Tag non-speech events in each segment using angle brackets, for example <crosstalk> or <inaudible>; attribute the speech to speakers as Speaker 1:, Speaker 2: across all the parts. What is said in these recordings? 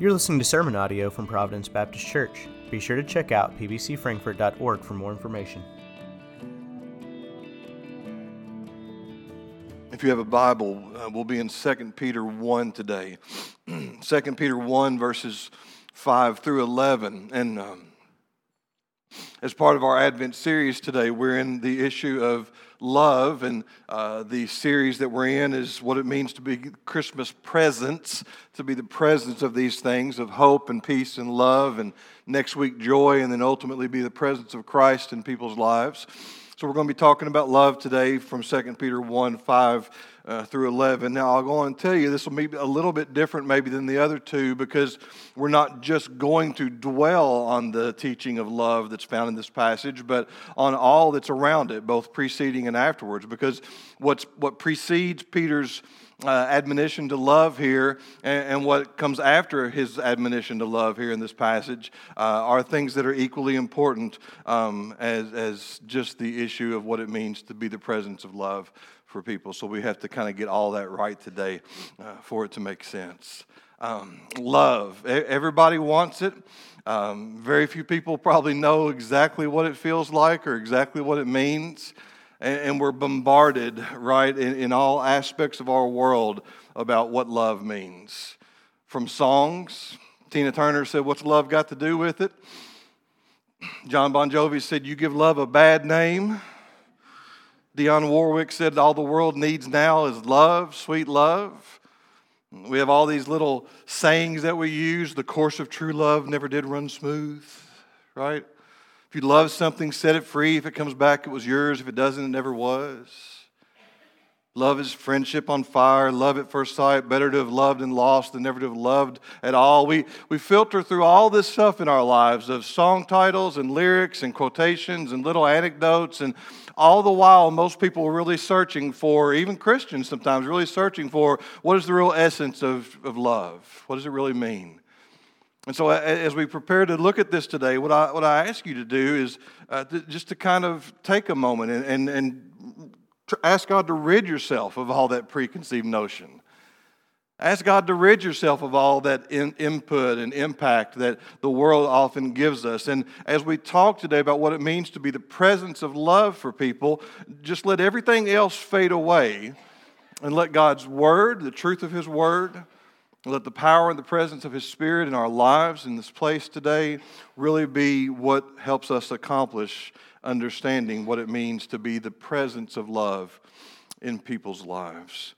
Speaker 1: You're listening to sermon audio from Providence Baptist Church. Be sure to check out pbcfrankfurt.org for more information.
Speaker 2: If you have a Bible, uh, we'll be in 2 Peter 1 today. 2 <clears throat> Peter 1, verses 5 through 11. And um, as part of our Advent series today, we're in the issue of love, and uh, the series that we're in is what it means to be Christmas presents, to be the presence of these things of hope and peace and love, and next week joy, and then ultimately be the presence of Christ in people's lives. So we're going to be talking about love today from 2 Peter 1 5 uh, through 11. Now, I'll go on and tell you this will be a little bit different maybe than the other two because we're not just going to dwell on the teaching of love that's found in this passage, but on all that's around it, both preceding and afterwards. Because what's, what precedes Peter's uh, admonition to love here and, and, what comes after his admonition to love here in this passage uh, are things that are equally important um, as, as just the issue of what it means to be the presence of love for people. So we have to kind of get all that right today uh, for it to make sense. Um, love, everybody wants it. Um, very few people probably know exactly what it feels like or exactly what it means and, and we're bombarded, right, in, in all aspects of our world about what love means. From songs, Tina Turner said, What's love got to do with it? Jon Bon Jovi said, You give love a bad name. Dionne Warwick said, All the world needs now is love, sweet love. We have all these little sayings that we use. The course of true love never did run smooth, right? If you love something, set it free. If it comes back, it was yours. If it doesn't, it never was. Love is friendship on fire. Love at first sight. Better to have loved and lost than never to have loved at all. We, we filter through all this stuff in our lives of song titles and lyrics and quotations and little anecdotes. And all the while, most people are really searching for, even Christians sometimes, really searching for what is the real essence of, of love? What does it really mean? And so, as we prepare to look at this today, what I, what I ask you to do is uh, to, just to kind of take a moment and, and, and ask God to rid yourself of all that preconceived notion. Ask God to rid yourself of all that in input and impact that the world often gives us. And as we talk today about what it means to be the presence of love for people, just let everything else fade away and let God's word, the truth of His word, let the power and the presence of His Spirit in our lives in this place today really be what helps us accomplish understanding what it means to be the presence of love in people's lives.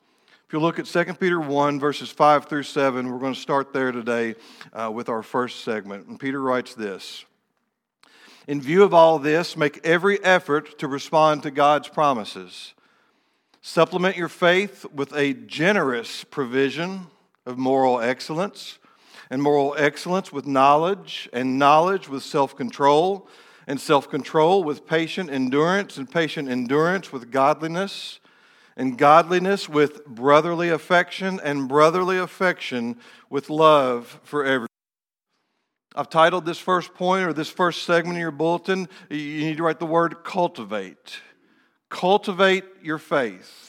Speaker 2: If you look at 2 Peter 1, verses 5 through 7, we're going to start there today uh, with our first segment. And Peter writes this In view of all this, make every effort to respond to God's promises. Supplement your faith with a generous provision of moral excellence, and moral excellence with knowledge, and knowledge with self control, and self control with patient endurance, and patient endurance with godliness, and godliness with brotherly affection, and brotherly affection with love for everyone. I've titled this first point or this first segment of your bulletin, you need to write the word cultivate. Cultivate your faith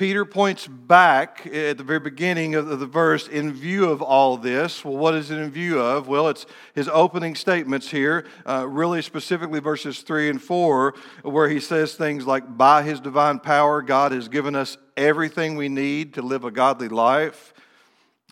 Speaker 2: Peter points back at the very beginning of the verse in view of all this. Well, what is it in view of? Well, it's his opening statements here, uh, really specifically verses 3 and 4, where he says things like, By his divine power, God has given us everything we need to live a godly life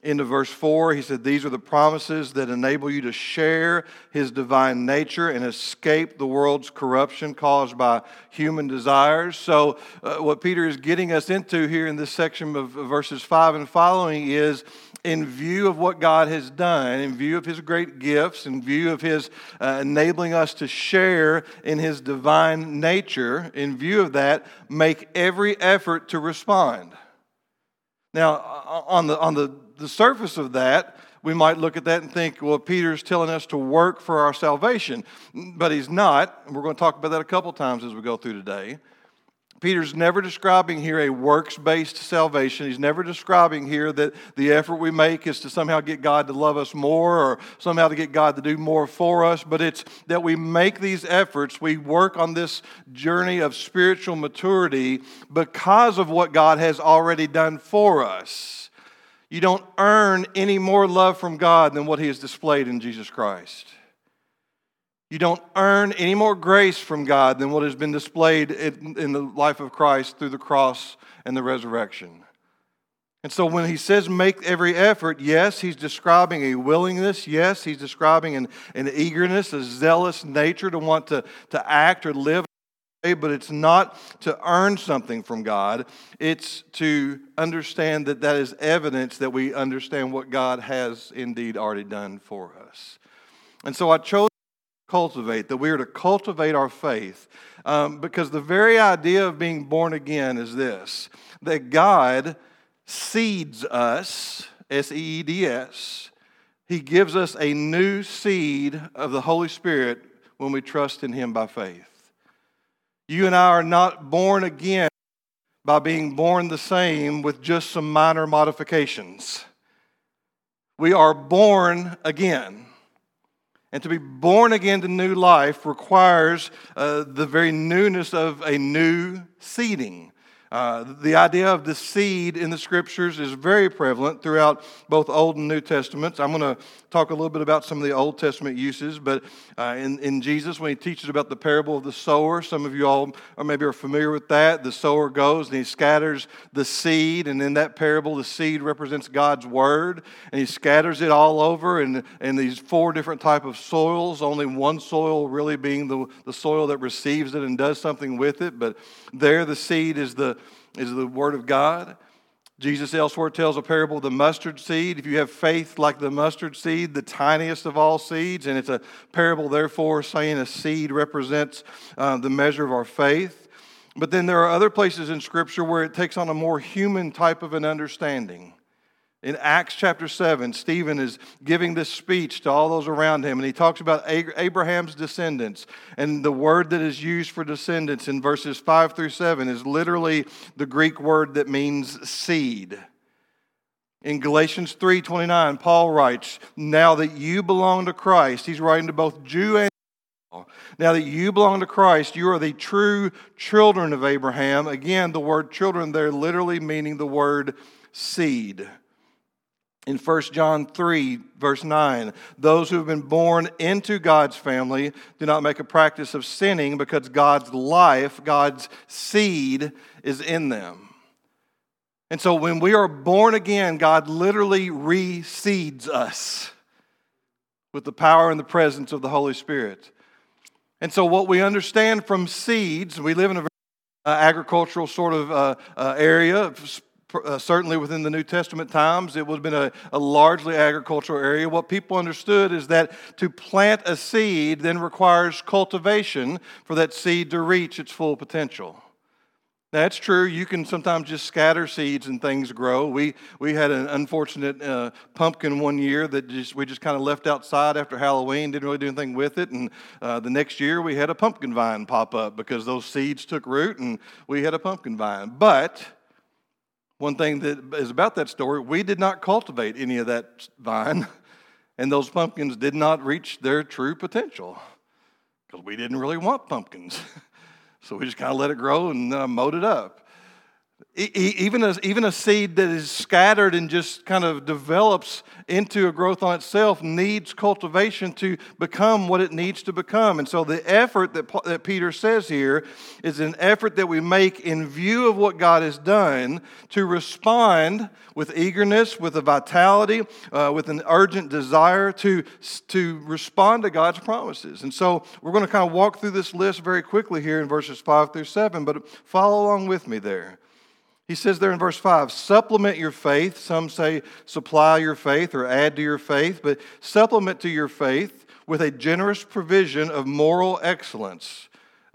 Speaker 2: into verse 4, he said, These are the promises that enable you to share his divine nature and escape the world's corruption caused by human desires. So, uh, what Peter is getting us into here in this section of verses 5 and following is in view of what God has done, in view of his great gifts, in view of his uh, enabling us to share in his divine nature, in view of that, make every effort to respond. Now, on the, on the the surface of that, we might look at that and think, well, Peter's telling us to work for our salvation, but he's not. And we're going to talk about that a couple times as we go through today. Peter's never describing here a works based salvation. He's never describing here that the effort we make is to somehow get God to love us more or somehow to get God to do more for us, but it's that we make these efforts. We work on this journey of spiritual maturity because of what God has already done for us. You don't earn any more love from God than what He has displayed in Jesus Christ. You don't earn any more grace from God than what has been displayed in, in, the life of Christ through the cross and the resurrection. And so when he says make every effort, yes, he's describing a willingness. Yes, he's describing an, an eagerness, a zealous nature to want to, to act or live but it's not to earn something from God. It's to understand that that is evidence that we understand what God has indeed already done for us. And so I chose to cultivate, that we are to cultivate our faith, um, because the very idea of being born again is this that God seeds us, S E E D S, He gives us a new seed of the Holy Spirit when we trust in Him by faith. You and I are not born again by being born the same with just some minor modifications. We are born again. And to be born again to new life requires uh, the very newness of a new seeding. Uh, the idea of the seed in the scriptures is very prevalent throughout both Old and New Testaments. I'm going to talk a little bit about some of the Old Testament uses, but uh, in, in Jesus, when he teaches about the parable of the sower, some of you all are maybe are familiar with that. The sower goes and he scatters the seed, and in that parable, the seed represents God's word, and he scatters it all over in, in these four different type of soils, only one soil really being the, the soil that receives it and does something with it, but there the seed is the, is the word of God. Jesus elsewhere tells a parable of the mustard seed. If you have faith like the mustard seed, the tiniest of all seeds, and it's a parable, therefore, saying a seed represents uh, the measure of our faith. But then there are other places in Scripture where it takes on a more human type of an understanding. In Acts chapter 7, Stephen is giving this speech to all those around him, and he talks about Abraham's descendants. And the word that is used for descendants in verses 5 through 7 is literally the Greek word that means seed. In Galatians 3:29, Paul writes, "Now that you belong to Christ, he's writing to both Jew and now that you belong to Christ, you are the true children of Abraham. Again, the word children there literally meaning the word seed in 1 John 3, verse 9, those who have been born into God's family do not make a practice of sinning because God's life, God's seed, is in them. And so when we are born again, God literally reseeds us with the power and the presence of the Holy Spirit. And so what we understand from seeds, we live in a uh, agricultural sort of uh, uh, area, uh, certainly within the New Testament times, it would have been a, a largely agricultural area. What people understood is that to plant a seed then requires cultivation for that seed to reach its full potential. That's true. You can sometimes just scatter seeds and things grow. We, we had an unfortunate uh, pumpkin one year that just, we just kind of left outside after Halloween, didn't really do anything with it. And uh, the next year we had a pumpkin vine pop up because those seeds took root and we had a pumpkin vine. But one thing that is about that story, we did not cultivate any of that vine, <laughs> and those pumpkins did not reach their true potential because we didn't really want pumpkins. <laughs> So we just kind of let it grow and uh, mowed it up. Even a, even a seed that is scattered and just kind of develops into a growth on itself needs cultivation to become what it needs to become. And so, the effort that, that Peter says here is an effort that we make in view of what God has done to respond with eagerness, with a vitality, uh, with an urgent desire to, to respond to God's promises. And so, we're going to kind of walk through this list very quickly here in verses 5 through 7, but follow along with me there. He says there in verse 5, supplement your faith. Some say supply your faith or add to your faith, but supplement to your faith with a generous provision of moral excellence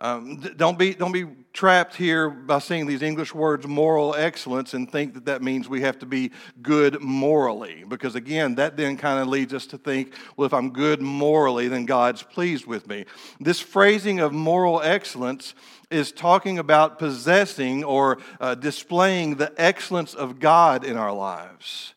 Speaker 2: um, don't, be, don't be trapped here by seeing these English words, moral excellence, and think that that means we have to be good morally. Because again, that then kind of leads us to think, well, if I'm good morally, then God's pleased with me. This phrasing of moral excellence is talking about possessing or uh, displaying the excellence of God in our lives.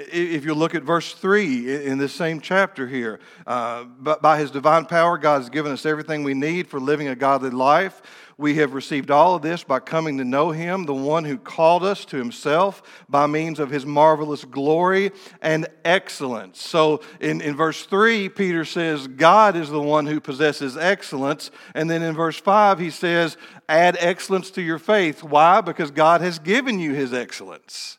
Speaker 2: If you look at verse 3 in this same chapter here, uh, by his divine power, God has given us everything we need for living a godly life. We have received all of this by coming to know him, the one who called us to himself by means of his marvelous glory and excellence. So in, in verse 3, Peter says, God is the one who possesses excellence. And then in verse 5, he says, add excellence to your faith. Why? Because God has given you his excellence.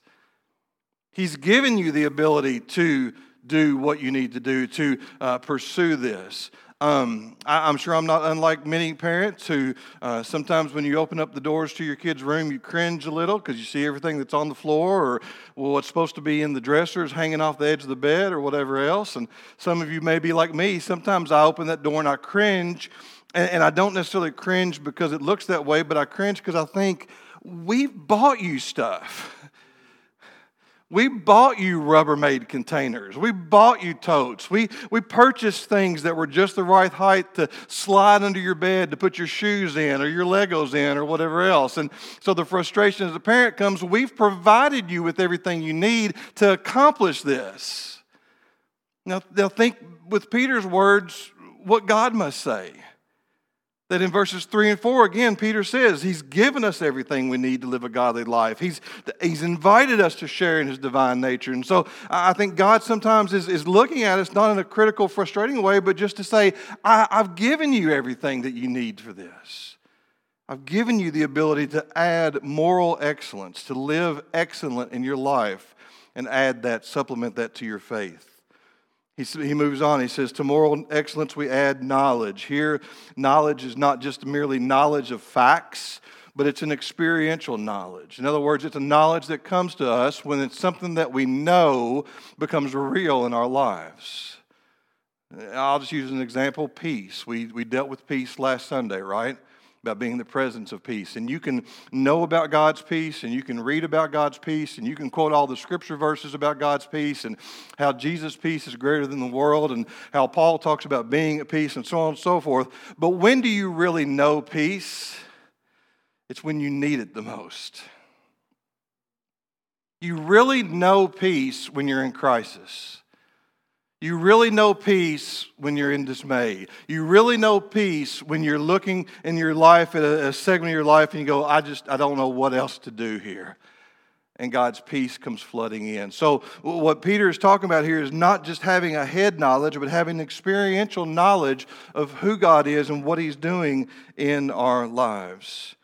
Speaker 2: He's given you the ability to do what you need to do to uh, pursue this. Um, I, am sure I'm not unlike many parents who uh, sometimes when you open up the doors to your kid's room, you cringe a little because you see everything that's on the floor or well, what's supposed to be in the dresser is hanging off the edge of the bed or whatever else. And some of you may be like me. Sometimes I open that door and I cringe. and, and I don't necessarily cringe because it looks that way, but I cringe because I think, we've bought you stuff. We bought you Rubbermaid containers. We bought you totes. We, we purchased things that were just the right height to slide under your bed to put your shoes in or your Legos in or whatever else. And so the frustration as a parent comes we've provided you with everything you need to accomplish this. Now, now think with Peter's words what God must say. That in verses 3 and 4, again, Peter says he's given us everything we need to live a godly life. He's, he's invited us to share in his divine nature. And so I think God sometimes is, is looking at us not in a critical, frustrating way, but just to say, I've given you everything that you need for this. I've given you the ability to add moral excellence, to live excellent in your life, and add that, supplement that to your faith. He, he moves on. He says, To moral excellence, we add knowledge. Here, knowledge is not just merely knowledge of facts, but it's an experiential knowledge. In other words, it's a knowledge that comes to us when it's something that we know becomes real in our lives. I'll just use an example peace. We, we dealt with peace last Sunday, right? about being the presence of peace. And you can know about God's peace, and you can read about God's peace, and you can quote all the scripture verses about God's peace, and how Jesus' peace is greater than the world, and how Paul talks about being at peace, and so on and so forth. But when do you really know peace? It's when you need it the most. You really know peace when you're in crisis. You really know peace when you're in dismay. You really know peace when you're looking in your life at a, a segment of your life and you go, I just, I don't know what else to do here and God's peace comes flooding in. So, what Peter is talking about here is not just having a head knowledge, but having experiential knowledge of who God is and what He's doing in our lives.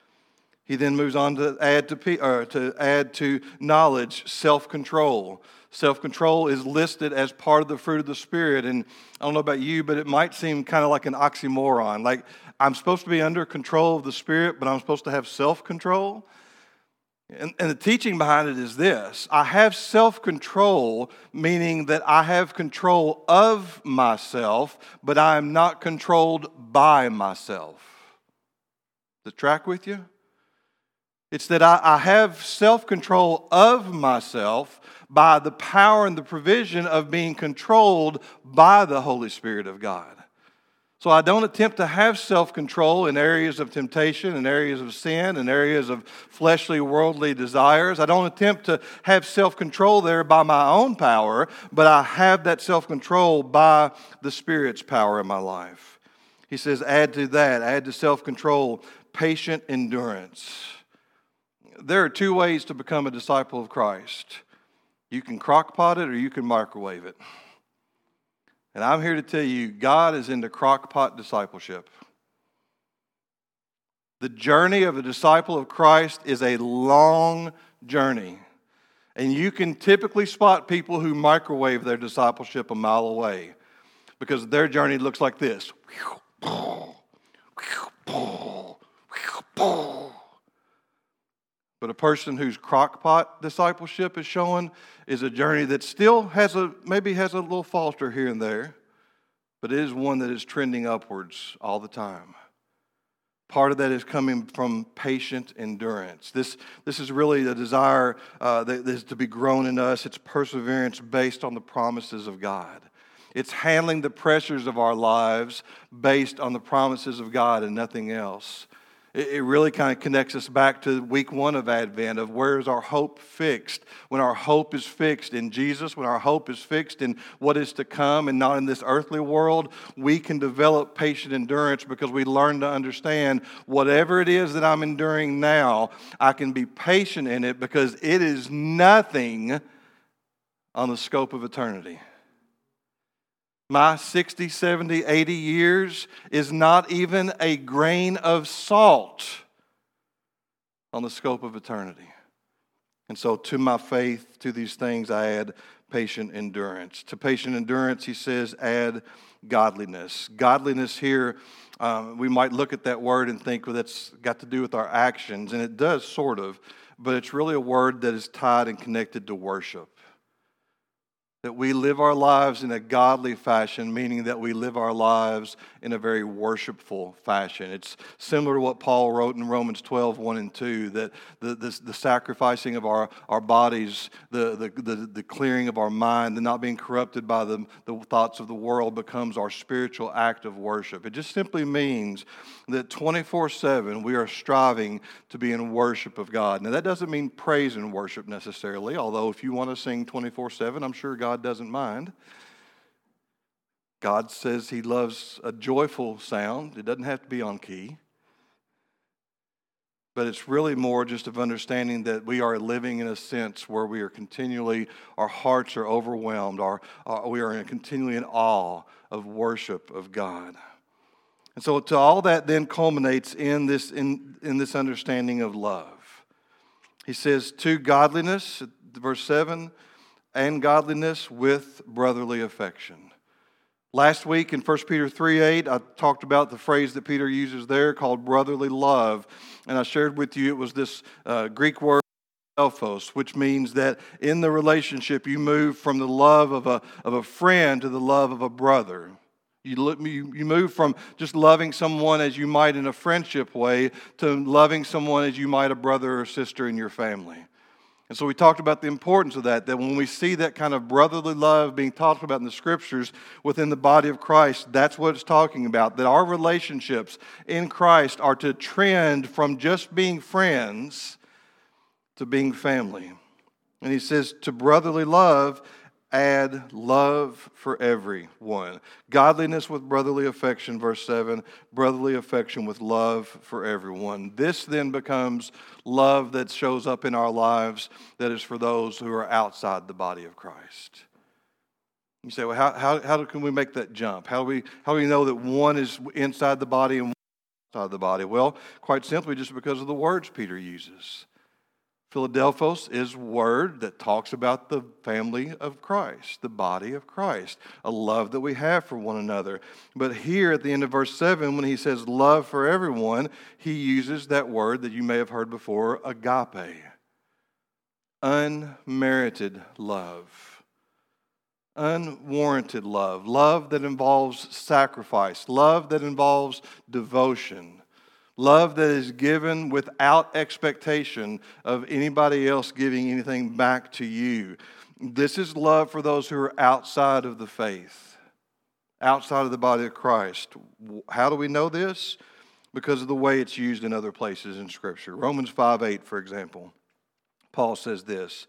Speaker 2: He then moves on to add to, to, add to knowledge self control. Self control is listed as part of the fruit of the Spirit. And I don't know about you, but it might seem kind of like an oxymoron. Like, I'm supposed to be under control of the Spirit, but I'm supposed to have self control. And, and, the teaching behind it is this I have self control, meaning that I have control of myself, but I am not controlled by myself. The track with you? It's that I, I have self control of myself, by the power and the provision of being controlled by the Holy Spirit of God. So I don't attempt to have self control in areas of temptation, in areas of sin, in areas of fleshly, worldly desires. I don't attempt to have self control there by my own power, but I have that self control by the Spirit's power in my life. He says, add to that, add to self control, patient endurance. There are two ways to become a disciple of Christ you can crock pot it or you can microwave it. And I'm here to tell you, God is into crock pot discipleship. The journey of a disciple of Christ is a long journey. And you can typically spot people who microwave their discipleship a mile away because their journey looks like this. But a person whose crockpot discipleship is showing is a journey that still has a maybe has a little falter here and there, but it is one that is trending upwards all the time. Part of that is coming from patient endurance. This, this is really the desire uh, that is to be grown in us. It's perseverance based on the promises of God. It's handling the pressures of our lives based on the promises of God and nothing else it really kind of connects us back to week one of Advent of where is our hope fixed? When our hope is fixed in Jesus, when our hope is fixed in what is to come and not in this earthly world, we can develop patient endurance because we learn to understand whatever it is that I'm enduring now, I can be patient in it because it is nothing on the scope of eternity. My 60, 70, 80 years is not even a grain of salt on the scope of eternity. And so, to my faith, to these things, I add patient endurance. To patient endurance, he says, add godliness. Godliness here, um, we might look at that word and think, well, that's got to do with our actions. And it does, sort of, but it's really a word that is tied and connected to worship that we live our lives in a godly fashion, meaning that we live our lives in a very worshipful fashion. It's similar to what Paul wrote in Romans 12, 1 and 2, that the, the, the sacrificing of our, our bodies, the, the, the, the, clearing of our mind, the not being corrupted by the, the thoughts of the world becomes our spiritual act of worship. It just simply means that 24 7 we are striving to be in worship of God. Now, that doesn't mean praise and worship necessarily, although if you want to sing 24 7, I'm sure God God doesn't mind. God says He loves a joyful sound, it doesn't have to be on key. But it's really more just of understanding that we are living in a sense where we are continually, our hearts are overwhelmed, our, our uh, we are continually in awe of worship of God. And so, to all that then culminates in this, in, in this understanding of love. He says, to godliness, verse 7, and godliness with brotherly affection. Last week in 1 Peter 3 8, I talked about the phrase that Peter uses there called brotherly love. And I shared with you it was this uh, Greek word elphos, which means that in the relationship you move from the love of a, of a friend to the love of a brother. You, look, you, you move from just loving someone as you might in a friendship way to loving someone as you might a brother or sister in your family. And so we talked about the importance of that, that when we see that kind of brotherly love being talked about in the scriptures within the body of Christ, that's what it's talking about. That our relationships in Christ are to trend from just being friends to being family. And he says to brotherly love add love for everyone. Godliness with brotherly affection, verse 7, brotherly affection with love for everyone. This then becomes love that shows up in our lives that is for those who are outside the body of Christ. You say, well, how, how, how can we make that jump? How do, we, how do we know that one is inside the body and one outside the body? Well, quite simply, just because of the words Peter uses. Philadelphos is word that talks about the family of Christ, the body of Christ, a love that we have for one another. But here at the end of verse 7, when he says love for everyone, he uses that word that you may have heard before, agape. Unmerited love. Unwarranted love. Love that involves sacrifice. Love that involves devotion Love that is given without expectation of anybody else giving anything back to you. This is love for those who are outside of the faith, outside of the body of Christ. How do we know this? Because of the way it's used in other places in Scripture. Romans 5 8, for example, Paul says this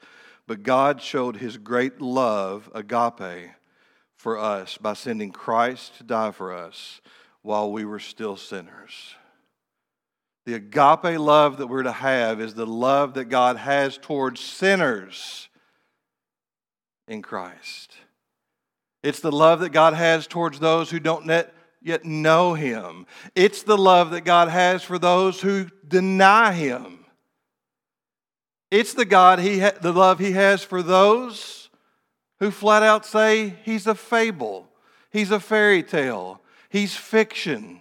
Speaker 2: But God showed his great love, agape, for us by sending Christ to die for us while we were still sinners. The agape love that we're to have is the love that God has towards sinners in Christ. It's the love that God has towards those who don't yet know Him. It's the love that God has for those who deny Him. It's the God he ha- the love He has for those who flat out say He's a fable, He's a fairy tale, He's fiction.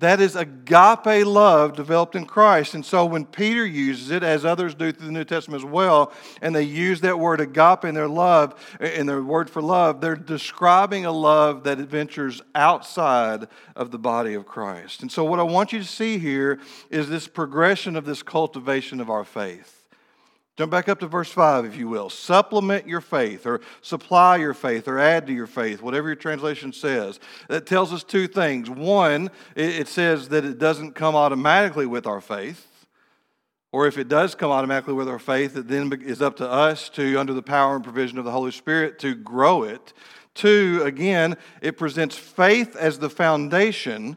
Speaker 2: That is agape love developed in Christ. And so when Peter uses it, as others do through the New Testament as well, and they use that word agape in their love, in their word for love, they're describing a love that ventures outside of the body of Christ. And so what I want you to see here is this progression of this cultivation of our faith. Jump back up to verse 5, if you will. Supplement your faith, or supply your faith, or add to your faith, whatever your translation says. That tells us two things. One, it says that it doesn't come automatically with our faith. Or if it does come automatically with our faith, it then is up to us to, under the power and provision of the Holy Spirit, to grow it. Two, again, it presents faith as the foundation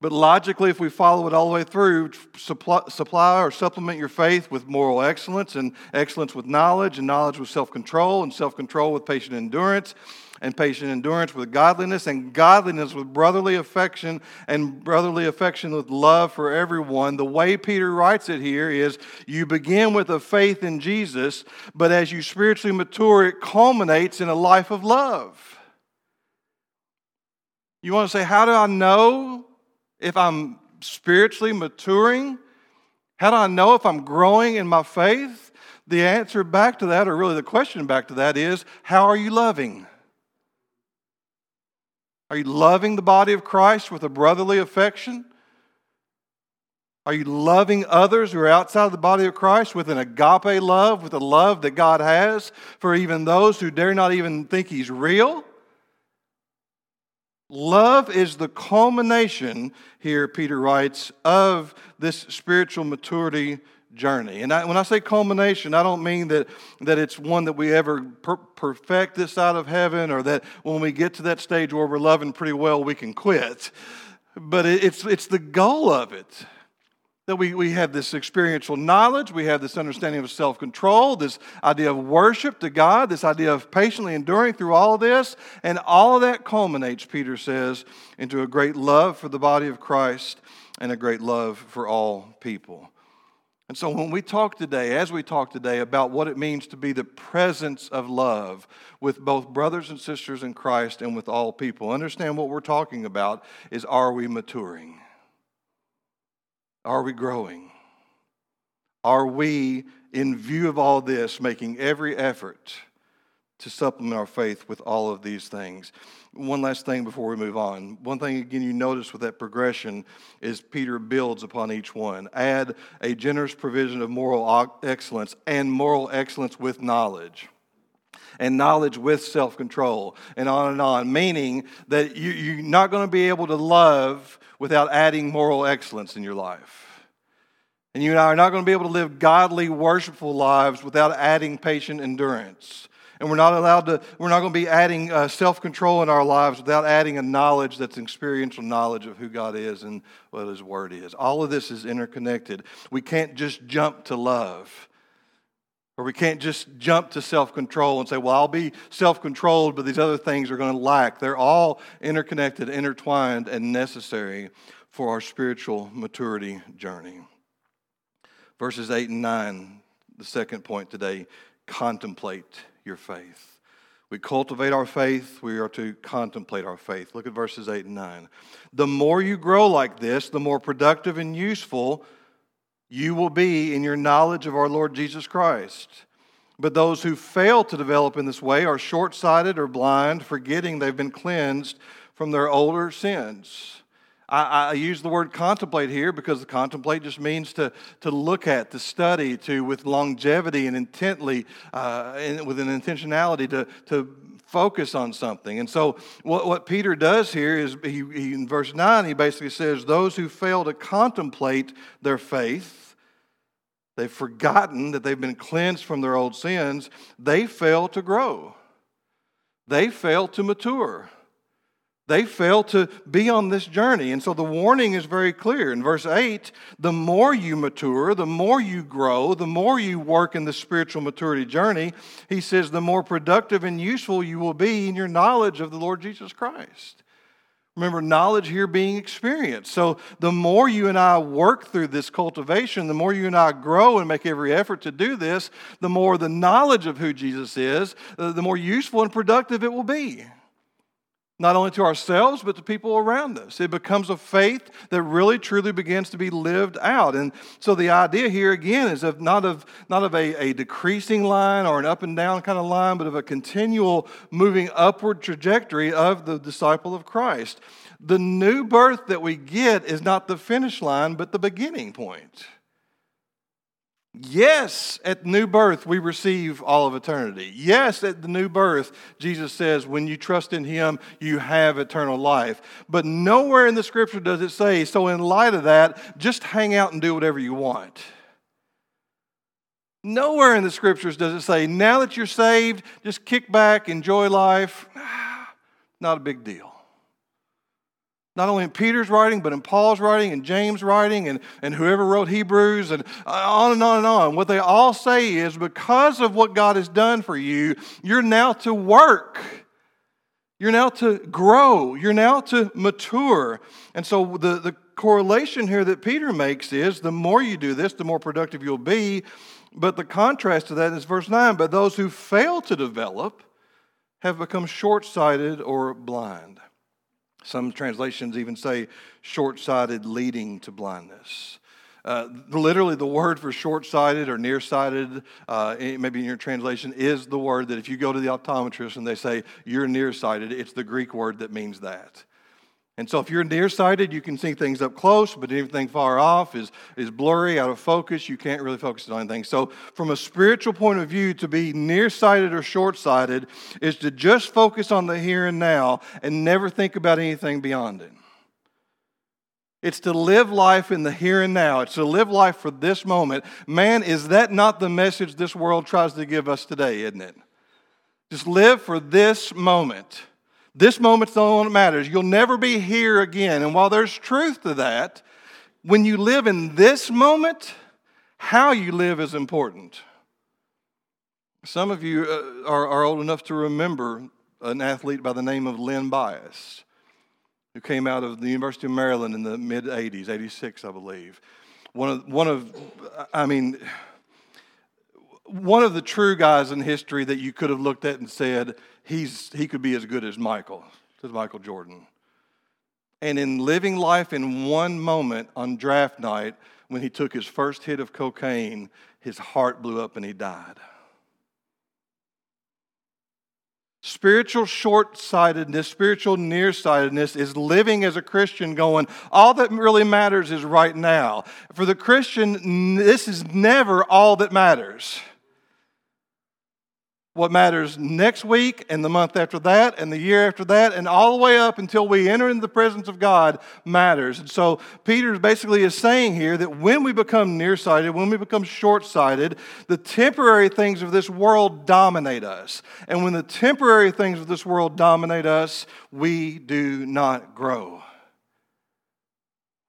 Speaker 2: but logically, if we follow it all the way through, supply, supply, or supplement your faith with moral excellence, and excellence with knowledge, and knowledge with self control, and self control with patient endurance, and patient endurance with godliness, and godliness with brotherly affection, and brotherly affection with love for everyone. The way Peter writes it here is you begin with a faith in Jesus, but as you spiritually mature, it culminates in a life of love. You want to say, How do I know? if I'm spiritually maturing? How do I know if I'm growing in my faith? The answer back to that, or really the question back to that, is how are you loving? Are you loving the body of Christ with a brotherly affection? Are you loving others who are outside of the body of Christ with an agape love, with the love that God has for even those who dare not even think He's real? Love is the culmination here, Peter writes, of this spiritual maturity journey. And I, when I say culmination, I don't mean that, that it's one that we ever per- perfect this side of heaven or that when we get to that stage where we're loving pretty well, we can quit. But it, it's, it's the goal of it that we, we have this experiential knowledge, we have this understanding of self control, this idea of worship to God, this idea of patiently enduring through all this. And all of that culminates, Peter says, into a great love for the body of Christ and a great love for all people. And so, when we talk today, as we talk today about what it means to be the presence of love with both brothers and sisters in Christ and with all people, understand what we're talking about is are we maturing? Are we growing? Are we, in view of all this, making every effort to supplement our faith with all of these things? One last thing before we move on. One thing, again, you notice with that progression is Peter builds upon each one. Add a generous provision of moral excellence and moral excellence with knowledge and knowledge with self control, and on and on, meaning that you, you're not going to be able to love without adding moral excellence in your life. And you and I are not going to be able to live godly, worshipful lives without adding patient endurance. And we're not allowed to, we're not going to be adding uh, self control in our lives without adding a knowledge that's experiential knowledge of who God is and what His Word is. All of this is interconnected. We can't just jump to love. Or we can't just jump to self control and say, well, I'll be self controlled, but these other things are going to lack. They're all interconnected, intertwined, and necessary for our spiritual maturity journey. Verses 8 and 9, the second point today contemplate your faith. We cultivate our faith, we are to contemplate our faith. Look at verses 8 and 9. The more you grow like this, the more productive and useful you will be in your knowledge of our Lord Jesus Christ. But those who fail to develop in this way are short sighted or blind, forgetting they've been cleansed from their older sins. I, I, use the word contemplate here because the contemplate just means to, to look at, to study, to with longevity and intently, uh, and with an intentionality, to, to focus on something. And so, what, what Peter does here is he, he, in verse 9, he basically says, Those who fail to contemplate their faith, they've forgotten that they've been cleansed from their old sins, they fail to grow, they fail to mature. They fail to be on this journey. And so the warning is very clear. In verse 8, the more you mature, the more you grow, the more you work in the spiritual maturity journey, he says, the more productive and useful you will be in your knowledge of the Lord Jesus Christ. Remember, knowledge here being experience. So the more you and I work through this cultivation, the more you and I grow and make every effort to do this, the more the knowledge of who Jesus is, uh, the more useful and productive it will be not only to ourselves, but to people around us. It becomes a faith that really truly begins to be lived out. And so the idea here again is of not of not of a, a decreasing line or an up and down kind of line, but of a continual moving upward trajectory of the disciple of Christ. The new birth that we get is not the finish line, but the beginning point. Yes, at new birth, we receive all of eternity. Yes, at the new birth, Jesus says, when you trust in Him, you have eternal life. But nowhere in the scripture does it say, so in light of that, just hang out and do whatever you want. Nowhere in the scriptures does it say, now that you're saved, just kick back, enjoy life. <sighs> Not a big deal not only in Peter's writing, but in Paul's writing and James' writing and, and whoever wrote Hebrews and uh, on and on and on. What they all say is because of what God has done for you, you're now to work. You're now to grow. You're now to mature. And so the, the correlation here that Peter makes is the more you do this, the more productive you'll be. But the contrast to that is verse 9. But those who fail to develop have become short sighted or blind. Some translations even say short sighted leading to blindness. Uh, literally, the word for short sighted or nearsighted, uh, maybe in your translation, is the word that if you go to the optometrist and they say you're nearsighted, it's the Greek word that means that. And so if you're nearsighted, you can see things up close, but anything far off is, is blurry, out of focus. You can't really focus on anything. So, from a spiritual point of view, to be nearsighted or short-sighted is to just focus on the here and now and never think about anything beyond it. It's to live life in the here and now. It's to live life for this moment. Man, is that not the message this world tries to give us today, isn't it? Just live for this moment. This moment's the only one that matters. You'll never be here again. And while there's truth to that, when you live in this moment, how you live is important. Some of you uh, are, are old enough to remember an athlete by the name of Len Bias, who came out of the University of Maryland in the mid 80s, 86, I believe. One of, one of, I mean, one of the true guys in history that you could have looked at and said, he's, he could be as good as Michael, as Michael Jordan. And in living life in one moment on draft night, when he took his first hit of cocaine, his heart blew up and he died. Spiritual short sightedness, spiritual nearsightedness is living as a Christian going, all that really matters is right now. For the Christian, this is never all that matters what matters next week and the month after that and the year after that and all the way up until we enter into the presence of God matters. And so Peter basically is saying here that when we become nearsighted, when we become short-sighted, the temporary things of this world dominate us. And when the temporary things of this world dominate us, we do not grow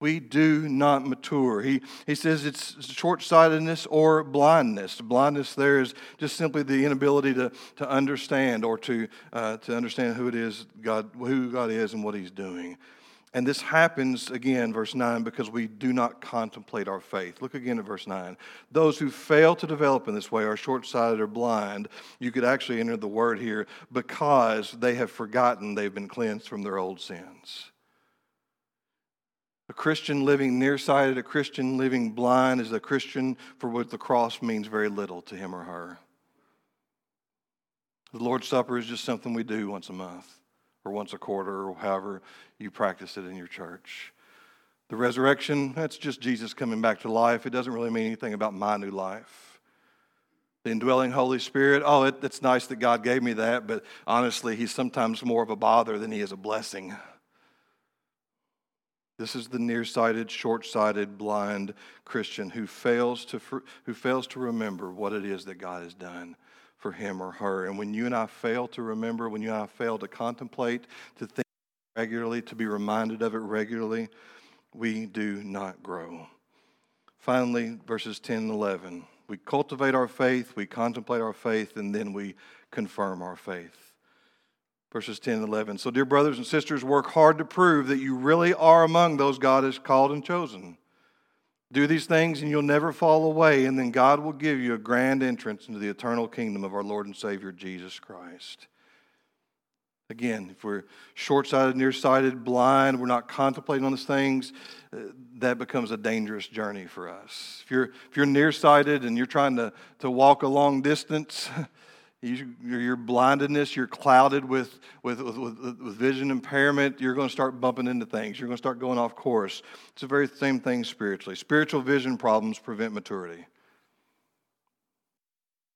Speaker 2: we do not mature. He, he says it's short sightedness or blindness. Blindness there is just simply the inability to, to understand or to, uh, to understand who it is, God, who God is and what He's doing. And this happens again, verse 9, because we do not contemplate our faith. Look again at verse 9. Those who fail to develop in this way are short sighted or blind. You could actually enter the word here because they have forgotten they've been cleansed from their old sins. A Christian living nearsighted, a Christian living blind is a Christian for which the cross means very little to him or her. The Lord's Supper is just something we do once a month or once a quarter or however you practice it in your church. The resurrection, that's just Jesus coming back to life. It doesn't really mean anything about my new life. The indwelling Holy Spirit, oh, it, it's nice that God gave me that, but honestly, He's sometimes more of a bother than He is a blessing. This is the nearsighted, short sighted, blind Christian who fails, to, who fails to remember what it is that God has done for him or her. And when you and I fail to remember, when you and I fail to contemplate, to think regularly, to be reminded of it regularly, we do not grow. Finally, verses 10 and 11. We cultivate our faith, we contemplate our faith, and then we confirm our faith verses 10 and 11. So, dear brothers and sisters, work hard to prove that you really are among those God has called and chosen. Do these things and you'll never fall away, and then God will give you a grand entrance into the eternal kingdom of our Lord and Savior Jesus Christ. Again, if we're short sighted, nearsighted, blind, we're not contemplating on these things, uh, that becomes a dangerous journey for us. If you're, if you're nearsighted and you're trying to, to walk a long distance, <laughs> You're blindedness, you're clouded with, with, with, with, vision impairment, you're going to start bumping into things. You're going to start going off course. It's the very same thing spiritually. Spiritual vision problems prevent maturity.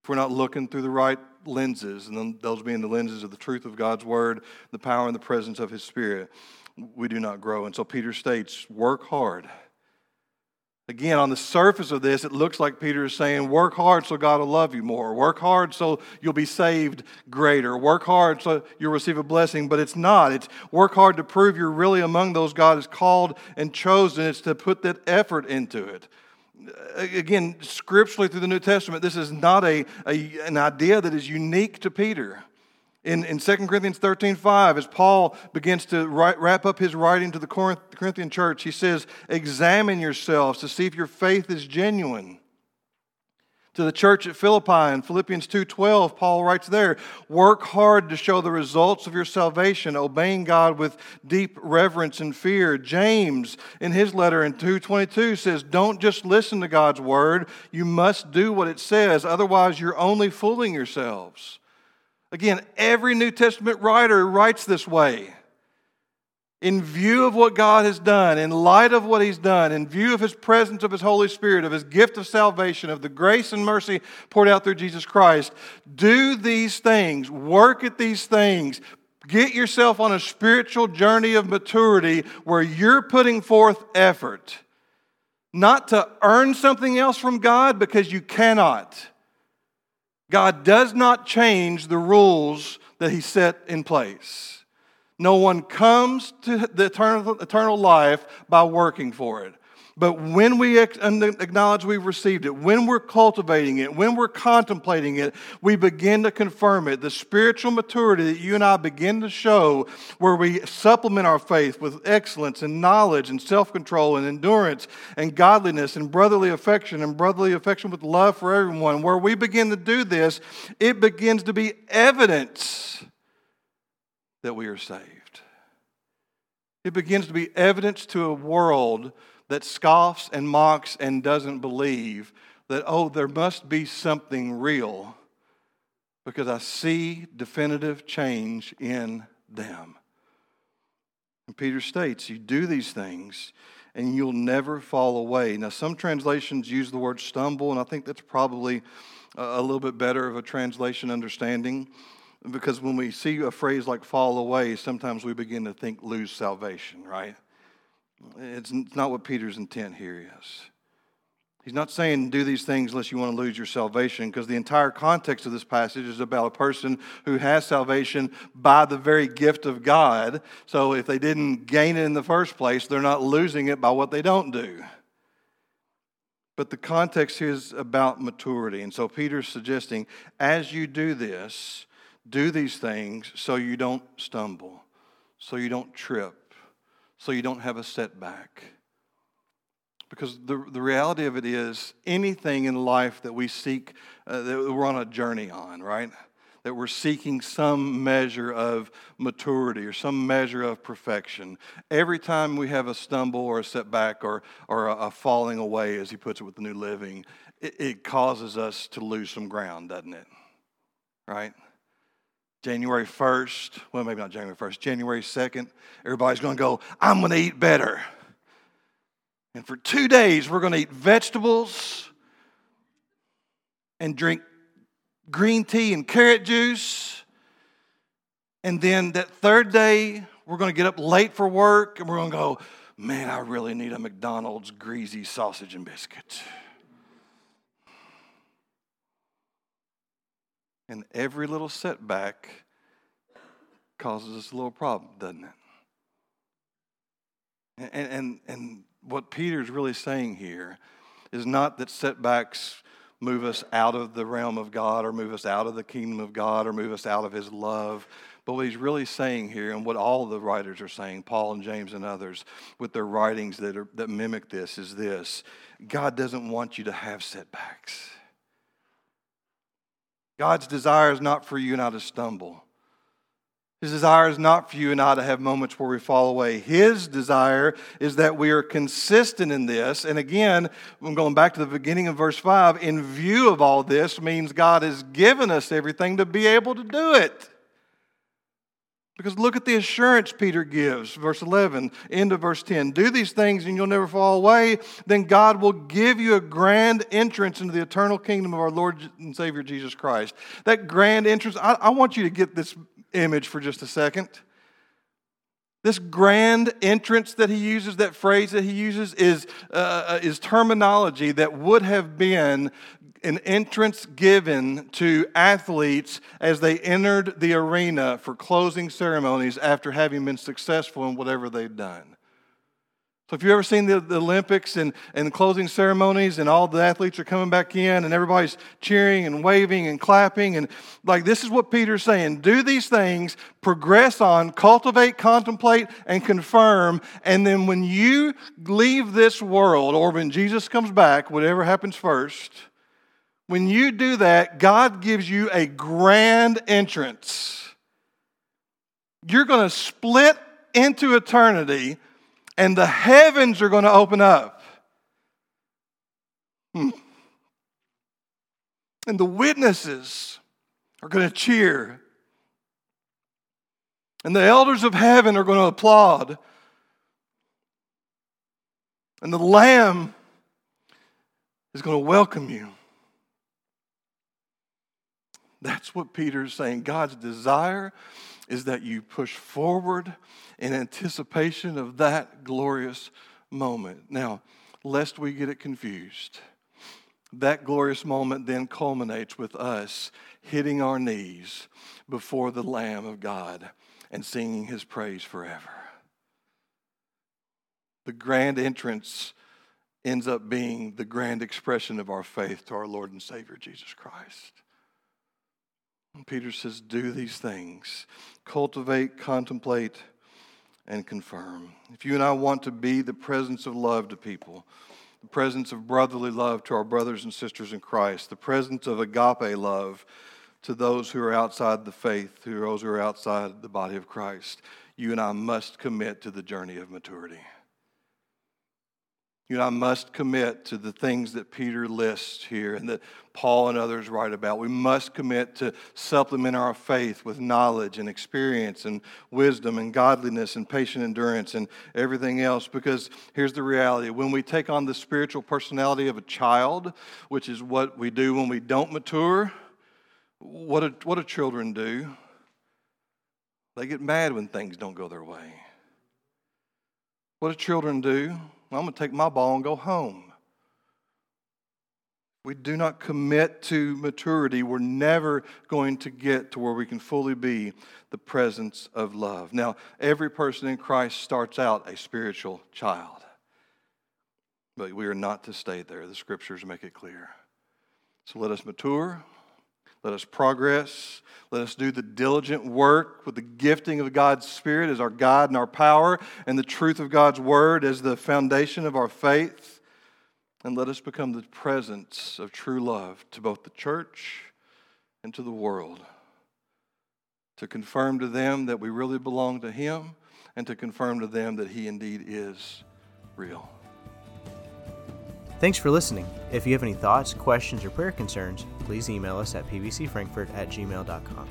Speaker 2: If we're not looking through the right lenses, and those being the lenses of the truth of God's word, the power and the presence of his spirit, we do not grow. And so Peter states work hard Again, on the surface of this, it looks like Peter is saying, Work hard so God will love you more. Work hard so you'll be saved greater. Work hard so you'll receive a blessing. But it's not. It's work hard to prove you're really among those God has called and chosen. It's to put that effort into it. Again, scripturally through the New Testament, this is not a, a an idea that is unique to Peter. In, in 2 Corinthians 13 5, as Paul begins to write, wrap up his writing to the Corinthian church, he says, Examine yourselves to see if your faith is genuine. To the church at Philippi in Philippians 2:12, Paul writes there, "Work hard to show the results of your salvation, obeying God with deep reverence and fear." James in his letter in 2:22 says, "Don't just listen to God's word, you must do what it says, otherwise you're only fooling yourselves." Again, every New Testament writer writes this way. In view of what God has done, in light of what He's done, in view of His presence of His Holy Spirit, of His gift of salvation, of the grace and mercy poured out through Jesus Christ, do these things, work at these things, get yourself on a spiritual journey of maturity where you're putting forth effort, not to earn something else from God because you cannot God does not change the rules that He set in place. No one comes to the eternal, eternal life by working for it. But when we acknowledge we've received it, when we're cultivating it, when we're contemplating it, we begin to confirm it. The spiritual maturity that you and I begin to show, where we supplement our faith with excellence and knowledge and self control and endurance and godliness and brotherly affection and brotherly affection with love for everyone, where we begin to do this, it begins to be evidence that we are saved. It begins to be evidence to a world that scoffs and mocks and doesn't believe that, oh, there must be something real because I see definitive change in them. And Peter states, you do these things and you'll never fall away. Now, some translations use the word stumble, and I think that's probably a little bit better of a translation understanding because when we see a phrase like fall away, sometimes we begin to think lose salvation, right? It's not what Peter's intent here is. He's not saying do these things unless you want to lose your salvation, because the entire context of this passage is about a person who has salvation by the very gift of God. So if they didn't gain it in the first place, they're not losing it by what they don't do. But the context here is about maturity. And so Peter's suggesting as you do this, do these things so you don't stumble, so you don't trip, so you don't have a setback. Because the, the reality of it is, anything in life that we seek, uh, that we're on a journey on, right? That we're seeking some measure of maturity or some measure of perfection. Every time we have a stumble or a setback or, or a, a falling away, as he puts it with the New Living, it, it causes us to lose some ground, doesn't it? Right? January 1st, well, maybe not January 1st, January 2nd, everybody's going to go, I'm going to eat better. And for two days, we're going to eat vegetables and drink green tea and carrot juice. And then that third day, we're going to get up late for work and we're going to go, man, I really need a McDonald's greasy sausage and biscuit. And every little setback causes us a little problem, doesn't it? And, and, and what Peter's really saying here is not that setbacks move us out of the realm of God or move us out of the kingdom of God or move us out of his love. But what he's really saying here, and what all the writers are saying, Paul and James and others, with their writings that, are, that mimic this, is this God doesn't want you to have setbacks. God's desire is not for you and I to stumble. His desire is not for you and I to have moments where we fall away. His desire is that we are consistent in this. And again, I'm going back to the beginning of verse 5. In view of all this means God has given us everything to be able to do it. Because look at the assurance Peter gives, verse 11, end of verse 10. Do these things and you'll never fall away. Then God will give you a grand entrance into the eternal kingdom of our Lord and Savior Jesus Christ. That grand entrance, I, I want you to get this image for just a second. This grand entrance that he uses, that phrase that he uses, is, uh, uh, is terminology that would have been an entrance given to athletes as they entered the arena for closing ceremonies after having been successful in whatever they'd done. So if you've ever seen the, the Olympics and, and closing ceremonies and all the athletes are coming back in and everybody's cheering and waving and clapping and like this is what Peter's saying. Do these things, progress on, cultivate, contemplate, and confirm. And then when you leave this world or when Jesus comes back, whatever happens first, when you do that, God gives you a grand entrance. You're going to split into eternity and the heavens are going to open up. Hmm. And the witnesses are going to cheer. And the elders of heaven are going to applaud. And the Lamb is going to welcome you. That's what Peter's saying. God's desire is that you push forward in anticipation of that glorious moment. Now, lest we get it confused, that glorious moment then culminates with us hitting our knees before the Lamb of God and singing his praise forever. The grand entrance ends up being the grand expression of our faith to our Lord and Savior Jesus Christ. Peter says, Do these things cultivate, contemplate, and confirm. If you and I want to be the presence of love to people, the presence of brotherly love to our brothers and sisters in Christ, the presence of agape love to those who are outside the faith, to those who are outside the body of Christ, you and I must commit to the journey of maturity. You and I must commit to the things that Peter lists here and that Paul and others write about. We must commit to supplement our faith with knowledge and experience and wisdom and godliness and patient endurance and everything else because here's the reality when we take on the spiritual personality of a child, which is what we do when we don't mature, what do, what do children do? They get mad when things don't go their way. What do children do? I'm going to take my ball and go home. We do not commit to maturity, we're never going to get to where we can fully be the presence of love. Now, every person in Christ starts out a spiritual child, but we are not to stay there. The scriptures make it clear. So let us mature, let us progress. Let us do the diligent work with the gifting of God's Spirit as our guide and our power, and the truth of God's Word as the foundation of our faith. And let us become the presence of true love to both the church and to the world, to confirm to them that we really belong to Him, and to confirm to them that He indeed is real.
Speaker 1: Thanks for listening. If you have any thoughts, questions, or prayer concerns, please email us at pbcfrankfurt at gmail.com.